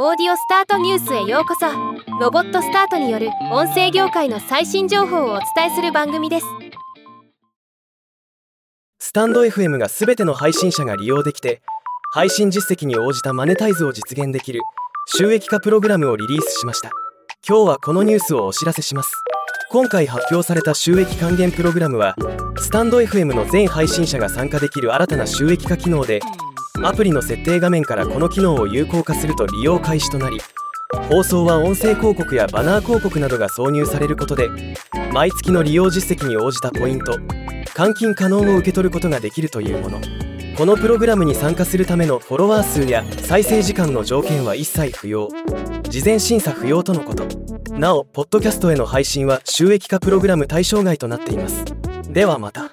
オーディオスタートニュースへようこそ。ロボットスタートによる音声業界の最新情報をお伝えする番組です。スタンド FM が全ての配信者が利用できて配信実績に応じたマネタイズを実現できる収益化プログラムをリリースしました。今日はこのニュースをお知らせします。今回発表された収益還元プログラムはスタンド FM の全配信者が参加できる新たな収益化機能でアプリの設定画面からこの機能を有効化すると利用開始となり放送は音声広告やバナー広告などが挿入されることで毎月の利用実績に応じたポイント換金可能を受け取ることができるというもの。このプログラムに参加するためのフォロワー数や再生時間の条件は一切不要。事前審査不要とのこと。なおポッドキャストへの配信は収益化プログラム対象外となっています。ではまた。